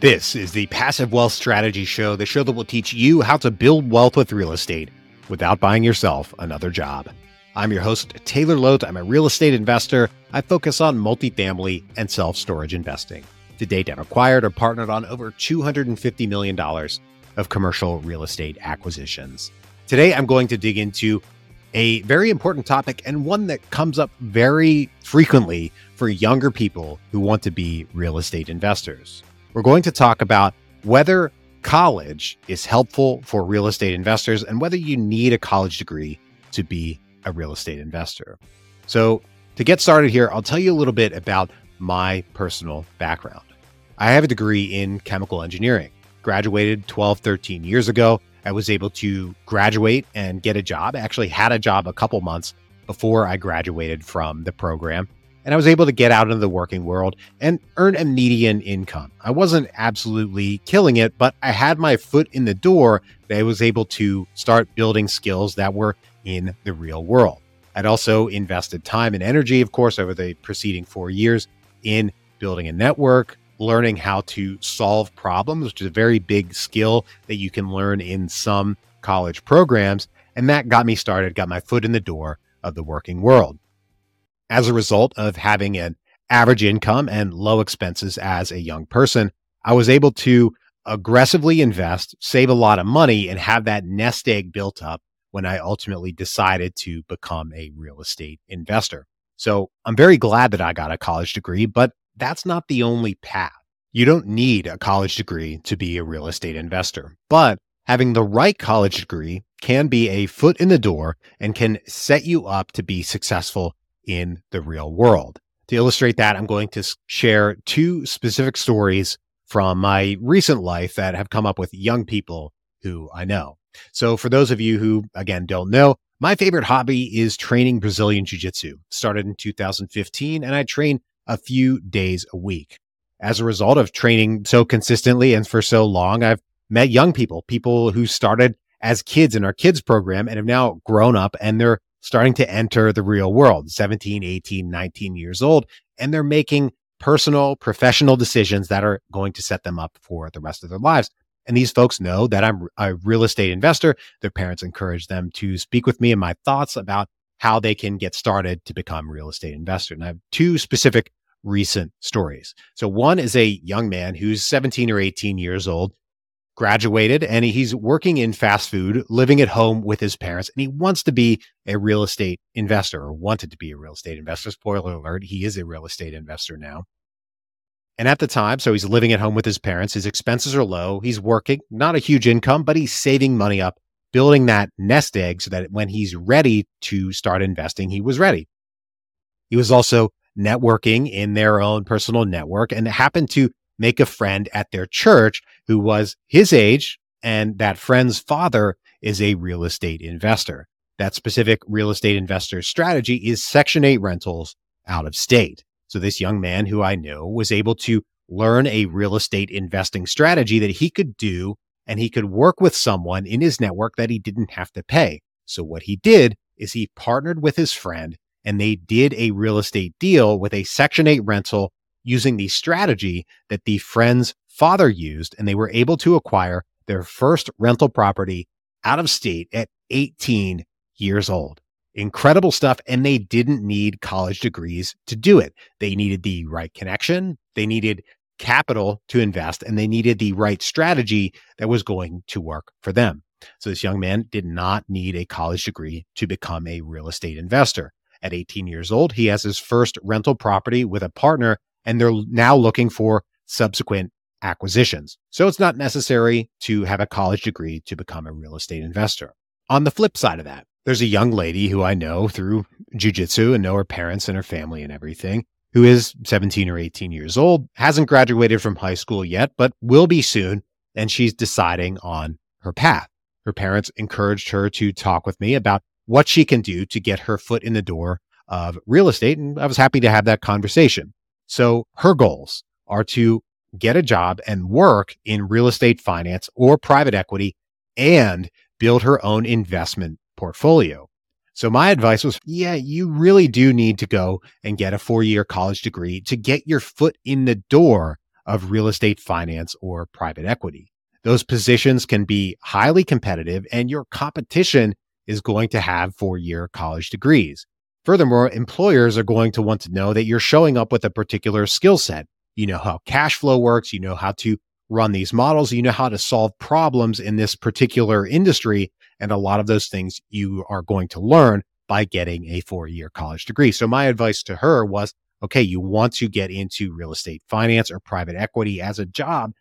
This is the Passive Wealth Strategy Show, the show that will teach you how to build wealth with real estate without buying yourself another job. I'm your host, Taylor Loht. I'm a real estate investor. I focus on multifamily and self storage investing. To date, I've acquired or partnered on over $250 million of commercial real estate acquisitions. Today, I'm going to dig into a very important topic and one that comes up very frequently for younger people who want to be real estate investors. We're going to talk about whether college is helpful for real estate investors and whether you need a college degree to be a real estate investor. So, to get started here, I'll tell you a little bit about my personal background. I have a degree in chemical engineering, graduated 12, 13 years ago I was able to graduate and get a job. I actually had a job a couple months before I graduated from the program. And I was able to get out into the working world and earn a median income. I wasn't absolutely killing it, but I had my foot in the door that I was able to start building skills that were in the real world. I'd also invested time and energy, of course, over the preceding four years in building a network, learning how to solve problems, which is a very big skill that you can learn in some college programs. And that got me started, got my foot in the door of the working world. As a result of having an average income and low expenses as a young person, I was able to aggressively invest, save a lot of money, and have that nest egg built up when I ultimately decided to become a real estate investor. So I'm very glad that I got a college degree, but that's not the only path. You don't need a college degree to be a real estate investor, but having the right college degree can be a foot in the door and can set you up to be successful in the real world. To illustrate that, I'm going to share two specific stories from my recent life that have come up with young people who I know. So, for those of you who, again, don't know, my favorite hobby is training Brazilian Jiu Jitsu. Started in 2015, and I train a few days a week. As a result of training so consistently and for so long, I've met young people, people who started as kids in our kids program and have now grown up and they're starting to enter the real world, 17, 18, 19 years old, and they're making personal, professional decisions that are going to set them up for the rest of their lives. And these folks know that I'm a real estate investor. Their parents encourage them to speak with me and my thoughts about how they can get started to become real estate investor. And I have two specific recent stories. So one is a young man who's 17 or 18 years old, graduated, and he's working in fast food, living at home with his parents, and he wants to be a real estate investor or wanted to be a real estate investor. Spoiler alert, he is a real estate investor now. And at the time, so he's living at home with his parents. His expenses are low. He's working, not a huge income, but he's saving money up building that nest egg so that when he's ready to start investing, he was ready. He was also networking in their own personal network and happened to make a friend at their church who was his age. And that friend's father is a real estate investor. That specific real estate investor strategy is Section 8 rentals out of state. So this young man who I know was able to learn a real estate investing strategy that he could do and he could work with someone in his network that he didn't have to pay. So what he did is he partnered with his friend and they did a real estate deal with a Section 8 rental using the strategy that the friend's father used. And they were able to acquire their first rental property out of state at 18 years old. Incredible stuff. And they didn't need college degrees to do it. They needed the right connection. They needed capital to invest and they needed the right strategy that was going to work for them. So this young man did not need a college degree to become a real estate investor. At 18 years old, he has his first rental property with a partner and they're now looking for subsequent acquisitions. So it's not necessary to have a college degree to become a real estate investor. On the flip side of that, there's a young lady who I know through jujitsu and know her parents and her family and everything who is 17 or 18 years old, hasn't graduated from high school yet, but will be soon. And she's deciding on her path. Her parents encouraged her to talk with me about what she can do to get her foot in the door of real estate. And I was happy to have that conversation. So her goals are to get a job and work in real estate finance or private equity and build her own investment portfolio. So my advice was, yeah, you really do need to go and get a four year college degree to get your foot in the door of real estate finance or private equity. Those positions can be highly competitive, and your competition is going to have four year college degrees. Furthermore, employers are going to want to know that you're showing up with a particular skill set. You know how cash flow works, you know how to run these models, you know how to solve problems in this particular industry. And a lot of those things you are going to learn by getting a four year college degree. So, my advice to her was okay, you want to get into real estate finance or private equity as a job,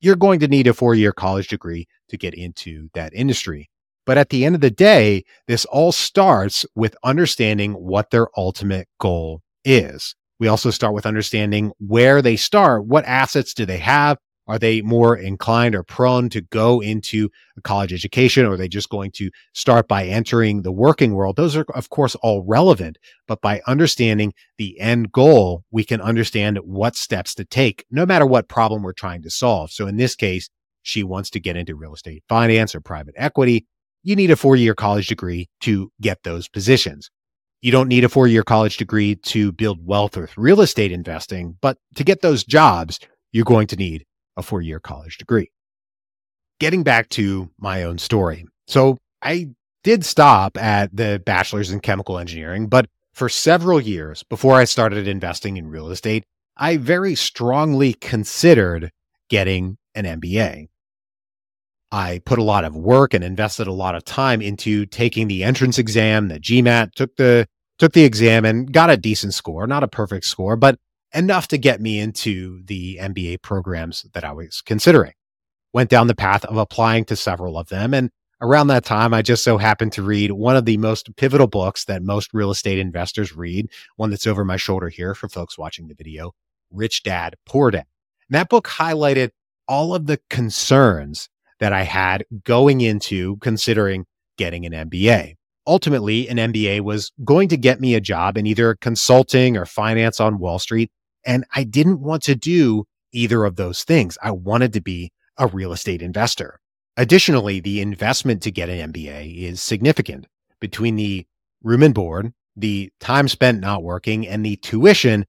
you're going to need a four year college degree to get into that industry. But at the end of the day, this all starts with understanding what their ultimate goal is. We also start with understanding where they start. What assets do they have? Are they more inclined or prone to go into a college education or are they just going to start by entering the working world? Those are, of course, all relevant. But by understanding the end goal, we can understand what steps to take, no matter what problem we're trying to solve. So in this case, she wants to get into real estate finance or private equity you need a four year college degree to get those positions. You don't need a four year college degree to build wealth with real estate investing, but to get those jobs, you're going to need a four year college degree. Getting back to my own story. So I did stop at the bachelor's in chemical engineering, but for several years before I started investing in real estate, I very strongly considered getting an MBA. I put a lot of work and invested a lot of time into taking the entrance exam, the GMAT, took the took the exam and got a decent score, not a perfect score, but enough to get me into the MBA programs that I was considering. Went down the path of applying to several of them and around that time I just so happened to read one of the most pivotal books that most real estate investors read, one that's over my shoulder here for folks watching the video, Rich Dad Poor Dad. And that book highlighted all of the concerns that I had going into considering getting an MBA. Ultimately, an MBA was going to get me a job in either consulting or finance on Wall Street. And I didn't want to do either of those things. I wanted to be a real estate investor. Additionally, the investment to get an MBA is significant between the room and board, the time spent not working, and the tuition.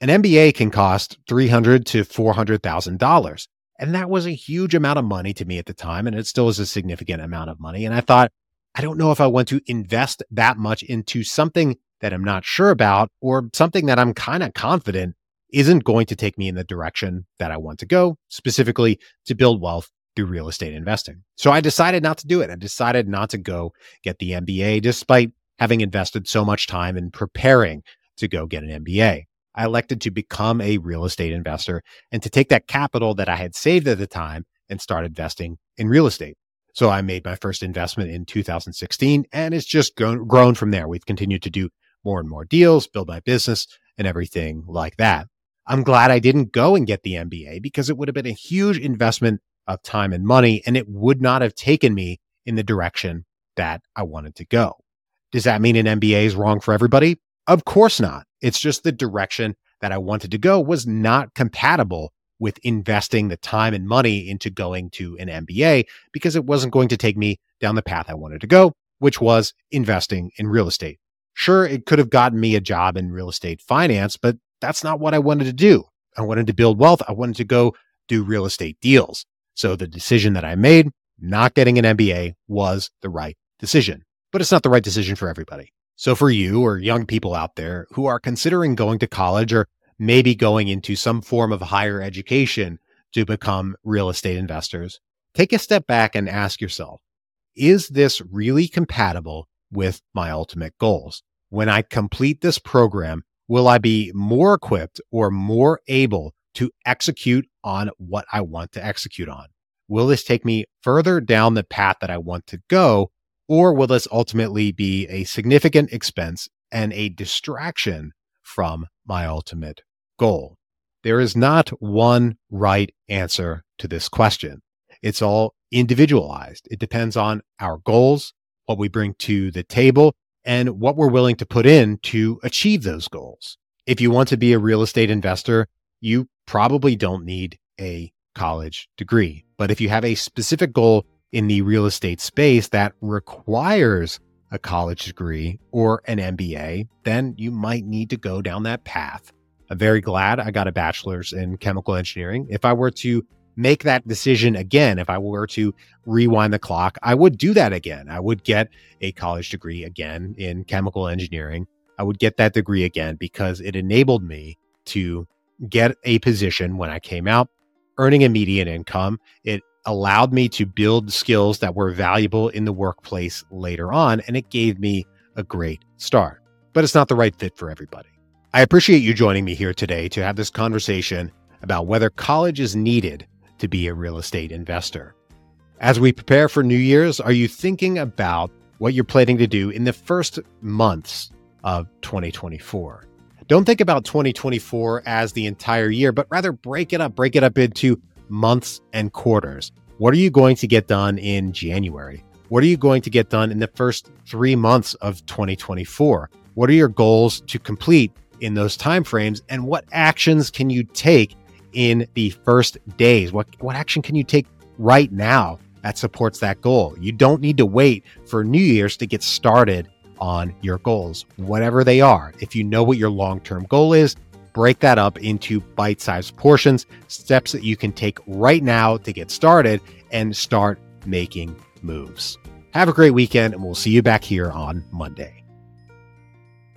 An MBA can cost 300 to $400,000. And that was a huge amount of money to me at the time. And it still is a significant amount of money. And I thought, I don't know if I want to invest that much into something that I'm not sure about or something that I'm kind of confident isn't going to take me in the direction that I want to go, specifically to build wealth through real estate investing. So I decided not to do it. I decided not to go get the MBA despite having invested so much time in preparing to go get an MBA. I elected to become a real estate investor and to take that capital that I had saved at the time and start investing in real estate. So I made my first investment in 2016 and it's just grown, from there. We've continued to do more and more deals, build my business and everything like that. I'm glad I didn't go and get the MBA because it would have been a huge investment of time and money and it would not have taken me in the direction that I wanted to go. Does that mean an MBA is wrong for everybody? Of course not. It's just the direction that I wanted to go was not compatible with investing the time and money into going to an MBA because it wasn't going to take me down the path I wanted to go, which was investing in real estate. Sure, it could have gotten me a job in real estate finance, but that's not what I wanted to do. I wanted to build wealth. I wanted to go do real estate deals. So the decision that I made, not getting an MBA, was the right decision. But it's not the right decision for everybody. So, for you or young people out there who are considering going to college or maybe going into some form of higher education to become real estate investors, take a step back and ask yourself Is this really compatible with my ultimate goals? When I complete this program, will I be more equipped or more able to execute on what I want to execute on? Will this take me further down the path that I want to go? Or will this ultimately be a significant expense and a distraction from my ultimate goal? There is not one right answer to this question. It's all individualized. It depends on our goals, what we bring to the table, and what we're willing to put in to achieve those goals. If you want to be a real estate investor, you probably don't need a college degree. But if you have a specific goal in the real estate space that requires a college degree or an MBA, then you might need to go down that path I'm very glad I got a bachelor's in chemical engineering. If I were to make that decision again, if I were to rewind the clock, I would do that again. I would get a college degree again in chemical engineering. I would get that degree again because it enabled me to get a position when I came out, earning a median income. It allowed me to build skills that were valuable in the workplace later on, and it gave me a great start. But it's not the right fit for everybody. I appreciate you joining me here today to have this conversation about whether college is needed to be a real estate investor. As we prepare for New Year's, are you thinking about what you're planning to do in the first months of 2024? Don't think about 2024 as the entire year, but rather break it up, break it up into months and quarters. What are you going to get done in January? What are you going to get done in the first three months of 2024? What are your goals to complete in those timeframes? And what actions can you take in the first days? What, what action can you take right now that supports that goal? You don't need to wait for New Year's to get started on your goals, whatever they are. If you know what your long term goal is, break that up into bite sized portions, steps that you can take right now to get started and start making moves. Have a great weekend, and we'll see you back here on Monday.